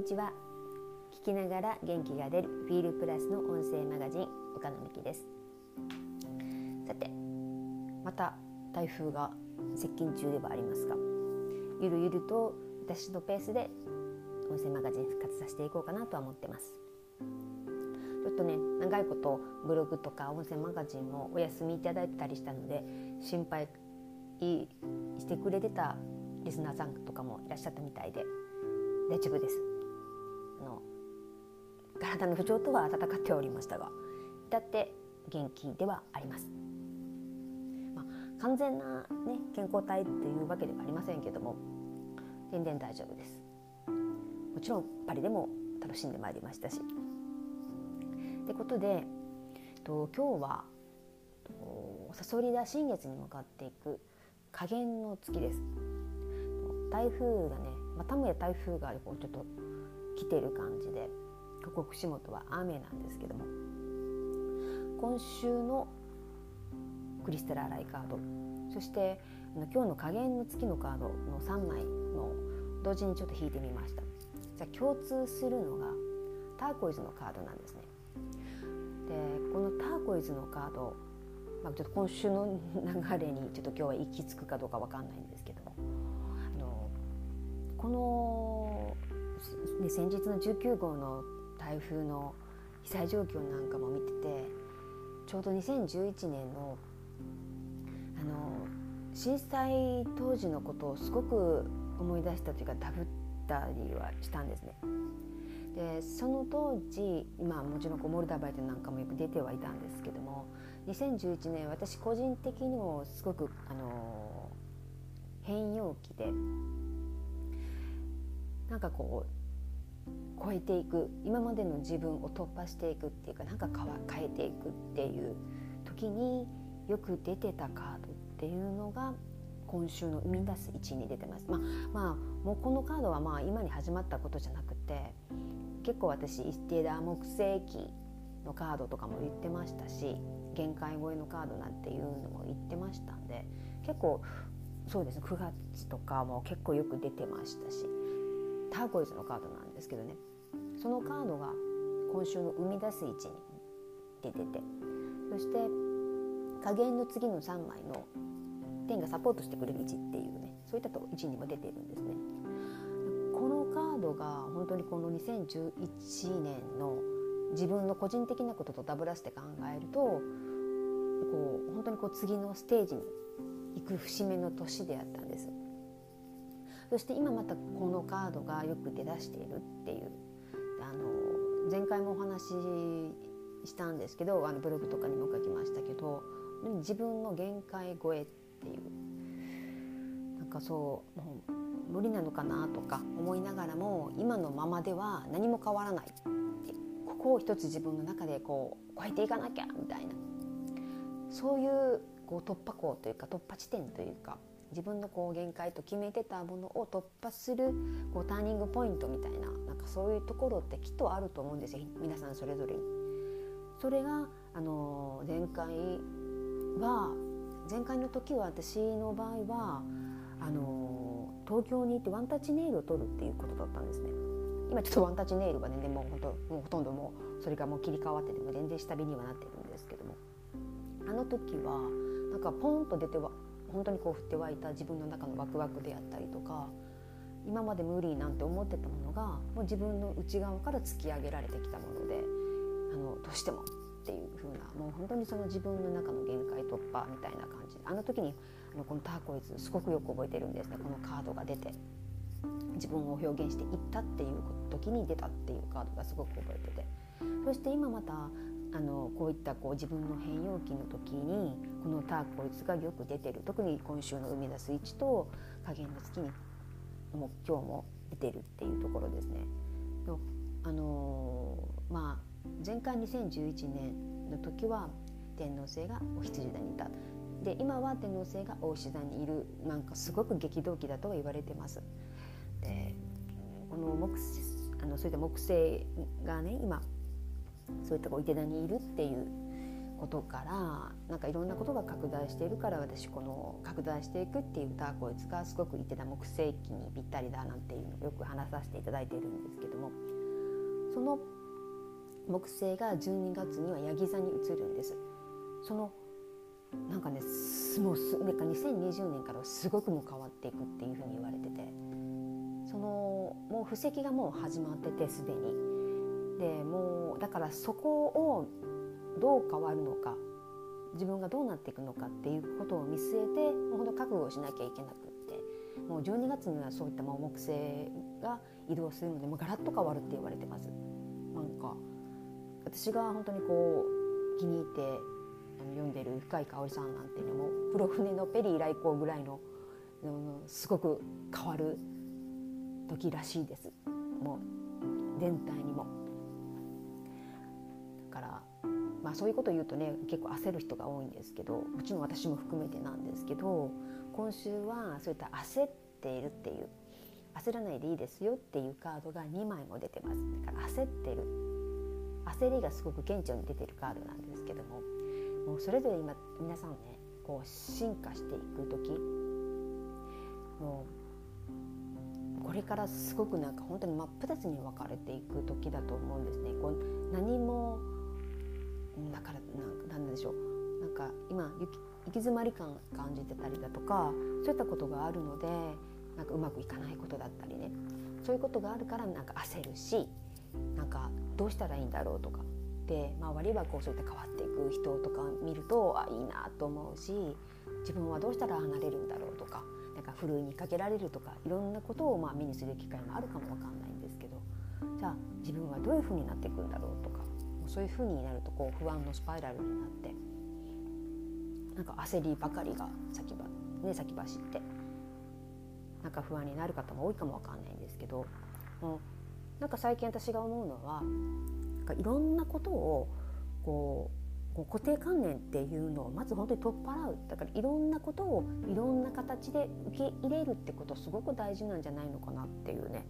にちは。聞きながら元気が出るフィールプラスの音声マガジン岡野美希です。さてまた台風が接近中ではありますがゆるゆると私のペースで音声マガジン復活させていこうかなとは思ってます。ちょっとね長いことブログとか音声マガジンもお休みいただいてたりしたので心配してくれてたリスナーさんとかもいらっしゃったみたいで大丈夫です。体の不調とは戦っておりましたが至って元気ではあります、まあ、完全な、ね、健康体というわけではありませんけども全然大丈夫です。もちろんパリでも楽しんでまいりましたし。ってことでと今日はさそり座新月に向かっていく加減の月です。台風がね、まあ、田村台風がこうちょっと来てる感じで。ここ串本は雨なんですけども今週のクリステラライカードそして今日の加減の月のカードの3枚の同時にちょっと引いてみました。じゃあ共通するのがターコイズのカードなんですね。でこのターコイズのカード、まあ、ちょっと今週の流れにちょっと今日は行き着くかどうか分かんないんですけどもあのこの、ね、先日の19号の台風の被災状況なんかも見ててちょうど2011年のあの震災当時のことをすごく思い出したというかダブったりはしたんですね。でその当時今もちろんこうモルダバイトなんかもよく出てはいたんですけども2011年私個人的にもすごくあの変容期でなんかこう超えていく。今までの自分を突破していくっていうかなんか変えていくっていう時によく出てたカードっていうのが今週の生み出す位置に出てます。まあ、まあ、もうこのカードはまあ今に始まったことじゃなくて結構私一定だ木星期のカードとかも言ってましたし限界超えのカードなんていうのも言ってましたんで結構そうですね。9月とかも結構よく出てましたし。ターコイズのカードなんですけどねそのカードが今週の生み出す位置に出ててそして加減の次の3枚の天がサポートしてくれる位置っていうねそういった位置にも出ているんですね。このカードが本当にこの2011年の自分の個人的なこととダブらせて考えるとこう本当にこう次のステージに行く節目の年であったんです。そして今またこのカードがよく出だしているっていうあの前回もお話ししたんですけどあのブログとかにも書きましたけど自分の限界超えっていう。なんかそうもう無理なのかなとか思いながらも今のままでは何も変わらないここを一つ自分の中でこう超えていかなきゃみたいな。そういうこう突破口というか突破地点というか自分のこう限界と決めてたものを突破するこうターニングポイントみたいななんかそういうところってきっとあると思うんですよ皆さんそれぞれに。それがあの前回は前回の時は私の場合はあの東京に行ってワンタッチネイルを取るっていうことだったんですね。今ちょっとワンタッチネイルはねもほともうほとんどもうそれがもう切り替わってて全然下火にはなってるんですけどもあの時はなんかポンと出ては本当にこう降って湧いた自分の中のワクワクであったりとか今まで無理なんて思ってたものがもう自分の内側から突き上げられてきたものであのどうしてもっていう風なもう本当にその自分の中の限界突破みたいな感じ。あの時にあのこのターコイズすごくよく覚えてるんですね。このカードが出て自分を表現していったっていう時に出たっていうカードがすごく覚えてて。そして今またあのこういったこう自分の変容期の時にこのターコイズがよく出てる特に今週の生み出す位置と加減の月にも今日も出てるっていうところですね。あのー、まあ前回2011年の時は天王星がお羊座にいたで今は天王星がお牛座にいるなんかすごく激動期だとは言われてます。でこの木あのそういった木星がね今そういったこう伊手座にいるっていうことからなんかいろんなことが拡大しているから私この拡大していくっていうターコイツがすごく池田木星期にぴったりだなんていうのをよく話させていただいているんですけどもその木星が12月にはヤギ座に移るんです。そのなんかねもうすなんか2020年からすごくも変わっていくっていうふうに言われててそのもう布石がもう始まっててすでにでもうだからそこをどう変わるのか自分がどうなっていくのかっていうことを見据えてもうほんと覚悟をしなきゃいけなくってもう12月にはそういった木星が移動するのでもうガラッと変わるって言われてます。なんか私が本当にこう気に入って読んでる深井香織さんなんていうのも黒船のペリー来航ぐらいの、すごく変わる時らしいですもう全体にも。からまあそういうこと言うとね結構焦る人が多いんですけどもちろん私も含めてなんですけど今週はそういった焦っているっていう焦らないでいいですよっていうカードが2枚も出てますだから焦ってる焦りがすごく顕著に出てるカードなんですけどももうそれぞれ今皆さんねこう進化していく時もうこれからすごくなんか本当に真っ二つに分かれていく時だと思うんですね。こう何もだからなんなんでしょう。なんか今行き詰まり感感じてたりだとかそういったことがあるのでなんかうまくいかないことだったりね。そういうことがあるからなんか焦るしなんかどうしたらいいんだろうとか。で周りはこうそういった変わっていく人とか見るとあいいなと思うし自分はどうしたら離れるんだろうとか。なんかふるいにかけられるとかいろんなことをまあ目にする機会もあるかもわかんないんですけど。じゃあ自分はどういうふうになっていくんだろうと。そういうふうになるとこう不安のスパイラルになってなんか焦りばかりが先ば、ね、先走ってなんか不安になる方も多いかもわかんないんですけどもうなんか最近私が思うのはなんかいろんなことをこう固定観念っていうのをまず本当に取っ払う。だからいろんなことをいろんな形で受け入れるってことすごく大事なんじゃないのかなっていうね。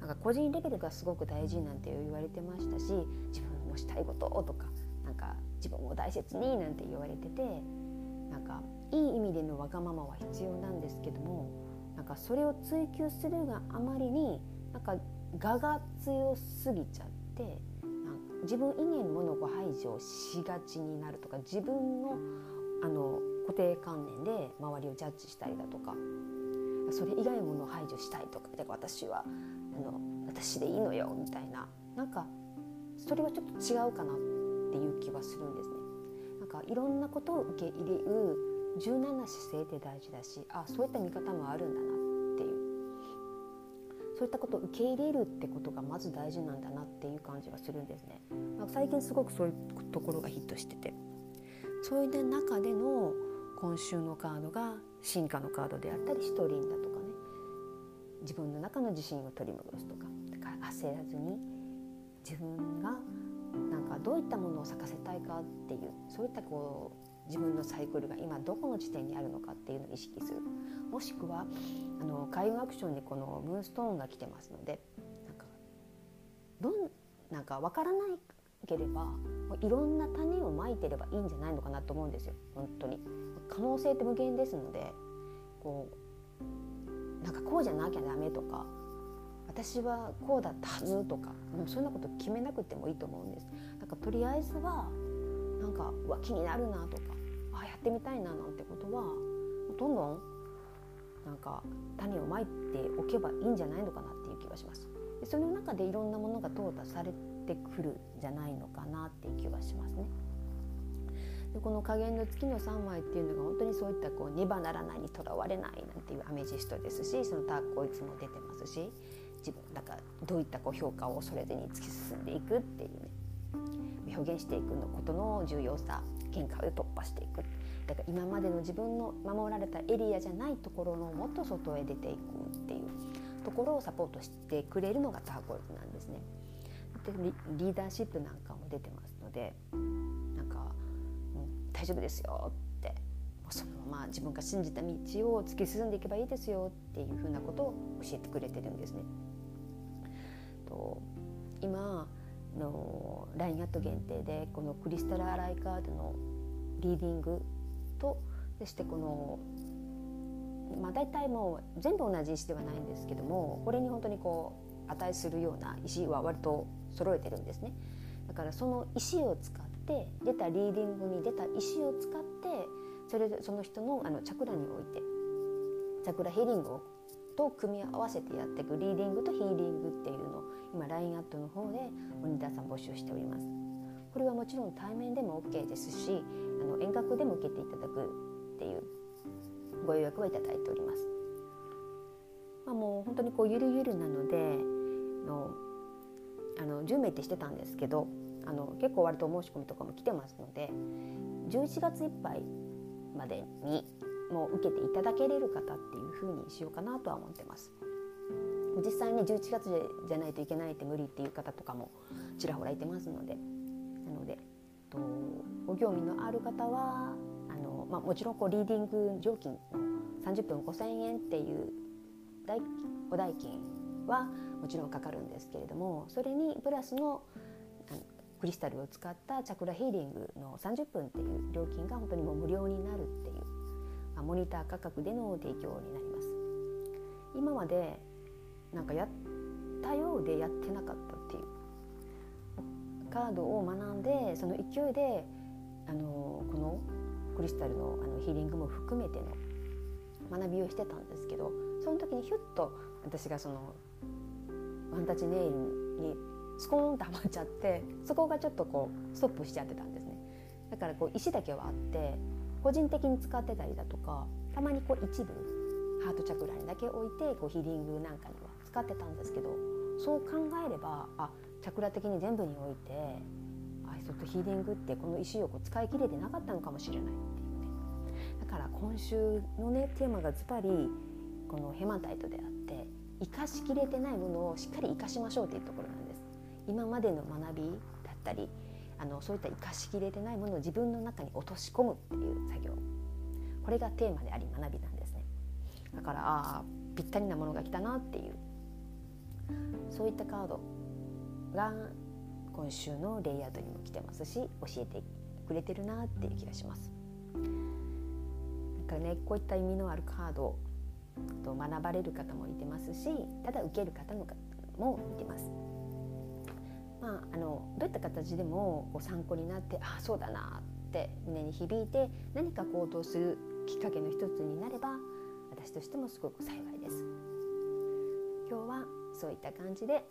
なんか個人レベルがすごく大事なんて言われてましたし自分のしたいこととかなんか自分を大切になんて言われててなんかいい意味でのわがままは必要なんですけどもなんかそれを追求するがあまりになんか我が強すぎちゃってなんか自分以外のものを排除しがちになるとか自分のあの固定観念で周りをジャッジしたりだとかそれ以外のものを排除したいとかか私はあの私でいいのよみたいななんかそれはちょっと違うかなっていう気はするんですね。なんかいろんなことを受け入れる柔軟な姿勢って大事だしあそういった見方もあるんだなっていうそういったことを受け入れるってことがまず大事なんだなっていう感じがするんですね。最近すごくそういうところがヒットしててそういう中での今週のカードが進化のカードであったりシトリンだとかね自分の中の自信を取り戻すとかだから焦らずに自分がなんかどういったものを咲かせたいかっていうそういったこう自分のサイクルが今どこの地点にあるのかっていうのを意識する。もしくはあの開運アクションにこのムーンストーンが来てますのでなんかどんなんか分からないければいろんな種をまいてればいいんじゃないのかなと思うんですよ。本当に。可能性って無限ですのでこうなんかこうじゃなきゃダメとか私はこうだったはずとかもうそんなこと決めなくてもいいと思うんですなんかとりあえずはなんかわ気になるなとかあやってみたいななんてことはどんどんなんか種をまいておけばいいんじゃないのかなっていう気がしますでその中でいろんなものが淘汰されてくるんじゃないのかなっていう気がしますね。でこの加減の月の3枚っていうのが本当にそういったこうねばならないにとらわれないなんていうアメジストですしそのターコイツも出てますし自分だかどういったこう評価をそれでに突き進んでいくっていうね表現していくのことの重要さ限界を突破していくだから今までの自分の守られたエリアじゃないところのもっと外へ出ていくっていうところをサポートしてくれるのがターコイツなんですね。でリーダーシップなんかも出てますのでなんか、うん、大丈夫ですよってそのまま自分が信じた道を突き進んでいけばいいですよっていうふうなことを教えてくれてるんですね。と今の LINE アット限定でこのクリスタルアライカードのリーディングとそしてこのまあ大体もう全部同じ石ではないんですけどもこれに本当にこう値するような石は割と揃えてるんですね。だからその石を使って出たリーディングに出た石を使ってそれでその人のあのチャクラにおいてチャクラヒーリングをと組み合わせてやっていくリーディングとヒーリングっていうのを今 LINE アットの方でモニターさん募集しております。これはもちろん対面でも OK ですしあの遠隔でも受けていただくっていうご予約はいただいております、まあ、もう本当にこうゆるゆるなのでのあの10名ってしてたんですけどあの結構割とお申し込みとかも来てますので11月いっぱいまでにも受けていただけれる方っていう風にしようかなとは思ってます。実際に11月じゃないといけないって無理っていう方とかもちらほらいてますのでなのでとご興味のある方はあの、まあ、もちろんこうリーディング料金の30分5,000円っていう代お代金はもちろんかかるんですけれどもそれにプラスのクリスタルを使ったチャクラヒーリングの30分っていう料金が本当にもう無料になるっていうモニター価格での提供になります。今までなんかやったようでやってなかったっていう。カードを学んでその勢いであのこのクリスタルのあのヒーリングも含めての学びをしてたんですけどその時にひゅっと私がそのワンタッチネイルにスコーンとはまっちゃってそこがちょっとこうストップしちゃってたんですね。だからこう石だけはあって個人的に使ってたりだとかたまにこう一部ハートチャクラにだけ置いてこうヒーリングなんかには使ってたんですけどそう考えればあチャクラ的に全部においてあちょっとヒーリングってこの石をこう使い切れてなかったのかもしれないっていうね。だから今週のねテーマがズバリこのヘマタイトであって生かしきれてないものをしっかり生かしましょうっていうところなんです。今までの学びだったりあのそういった生かしきれてないものを自分の中に落とし込むっていう作業。これがテーマであり学びなんですね。だからああぴったりなものが来たなっていう。そういったカードが今週のレイアウトにも来てますし教えてくれてるなっていう気がします。なんかねこういった意味のあるカードと学ばれる方もいてますしただ受ける方もいてます。まあ、あのどういった形でもこう参考になってああそうだなって胸に響いて何か行動するきっかけの一つになれば私としてもすごく幸いです。今日はそういった感じで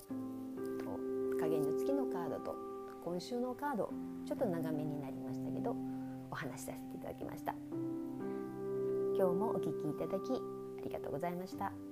加減の月のカードと今週のカードちょっと長めになりましたけどお話しさせていただきました今日もお聴きいただきありがとうございました。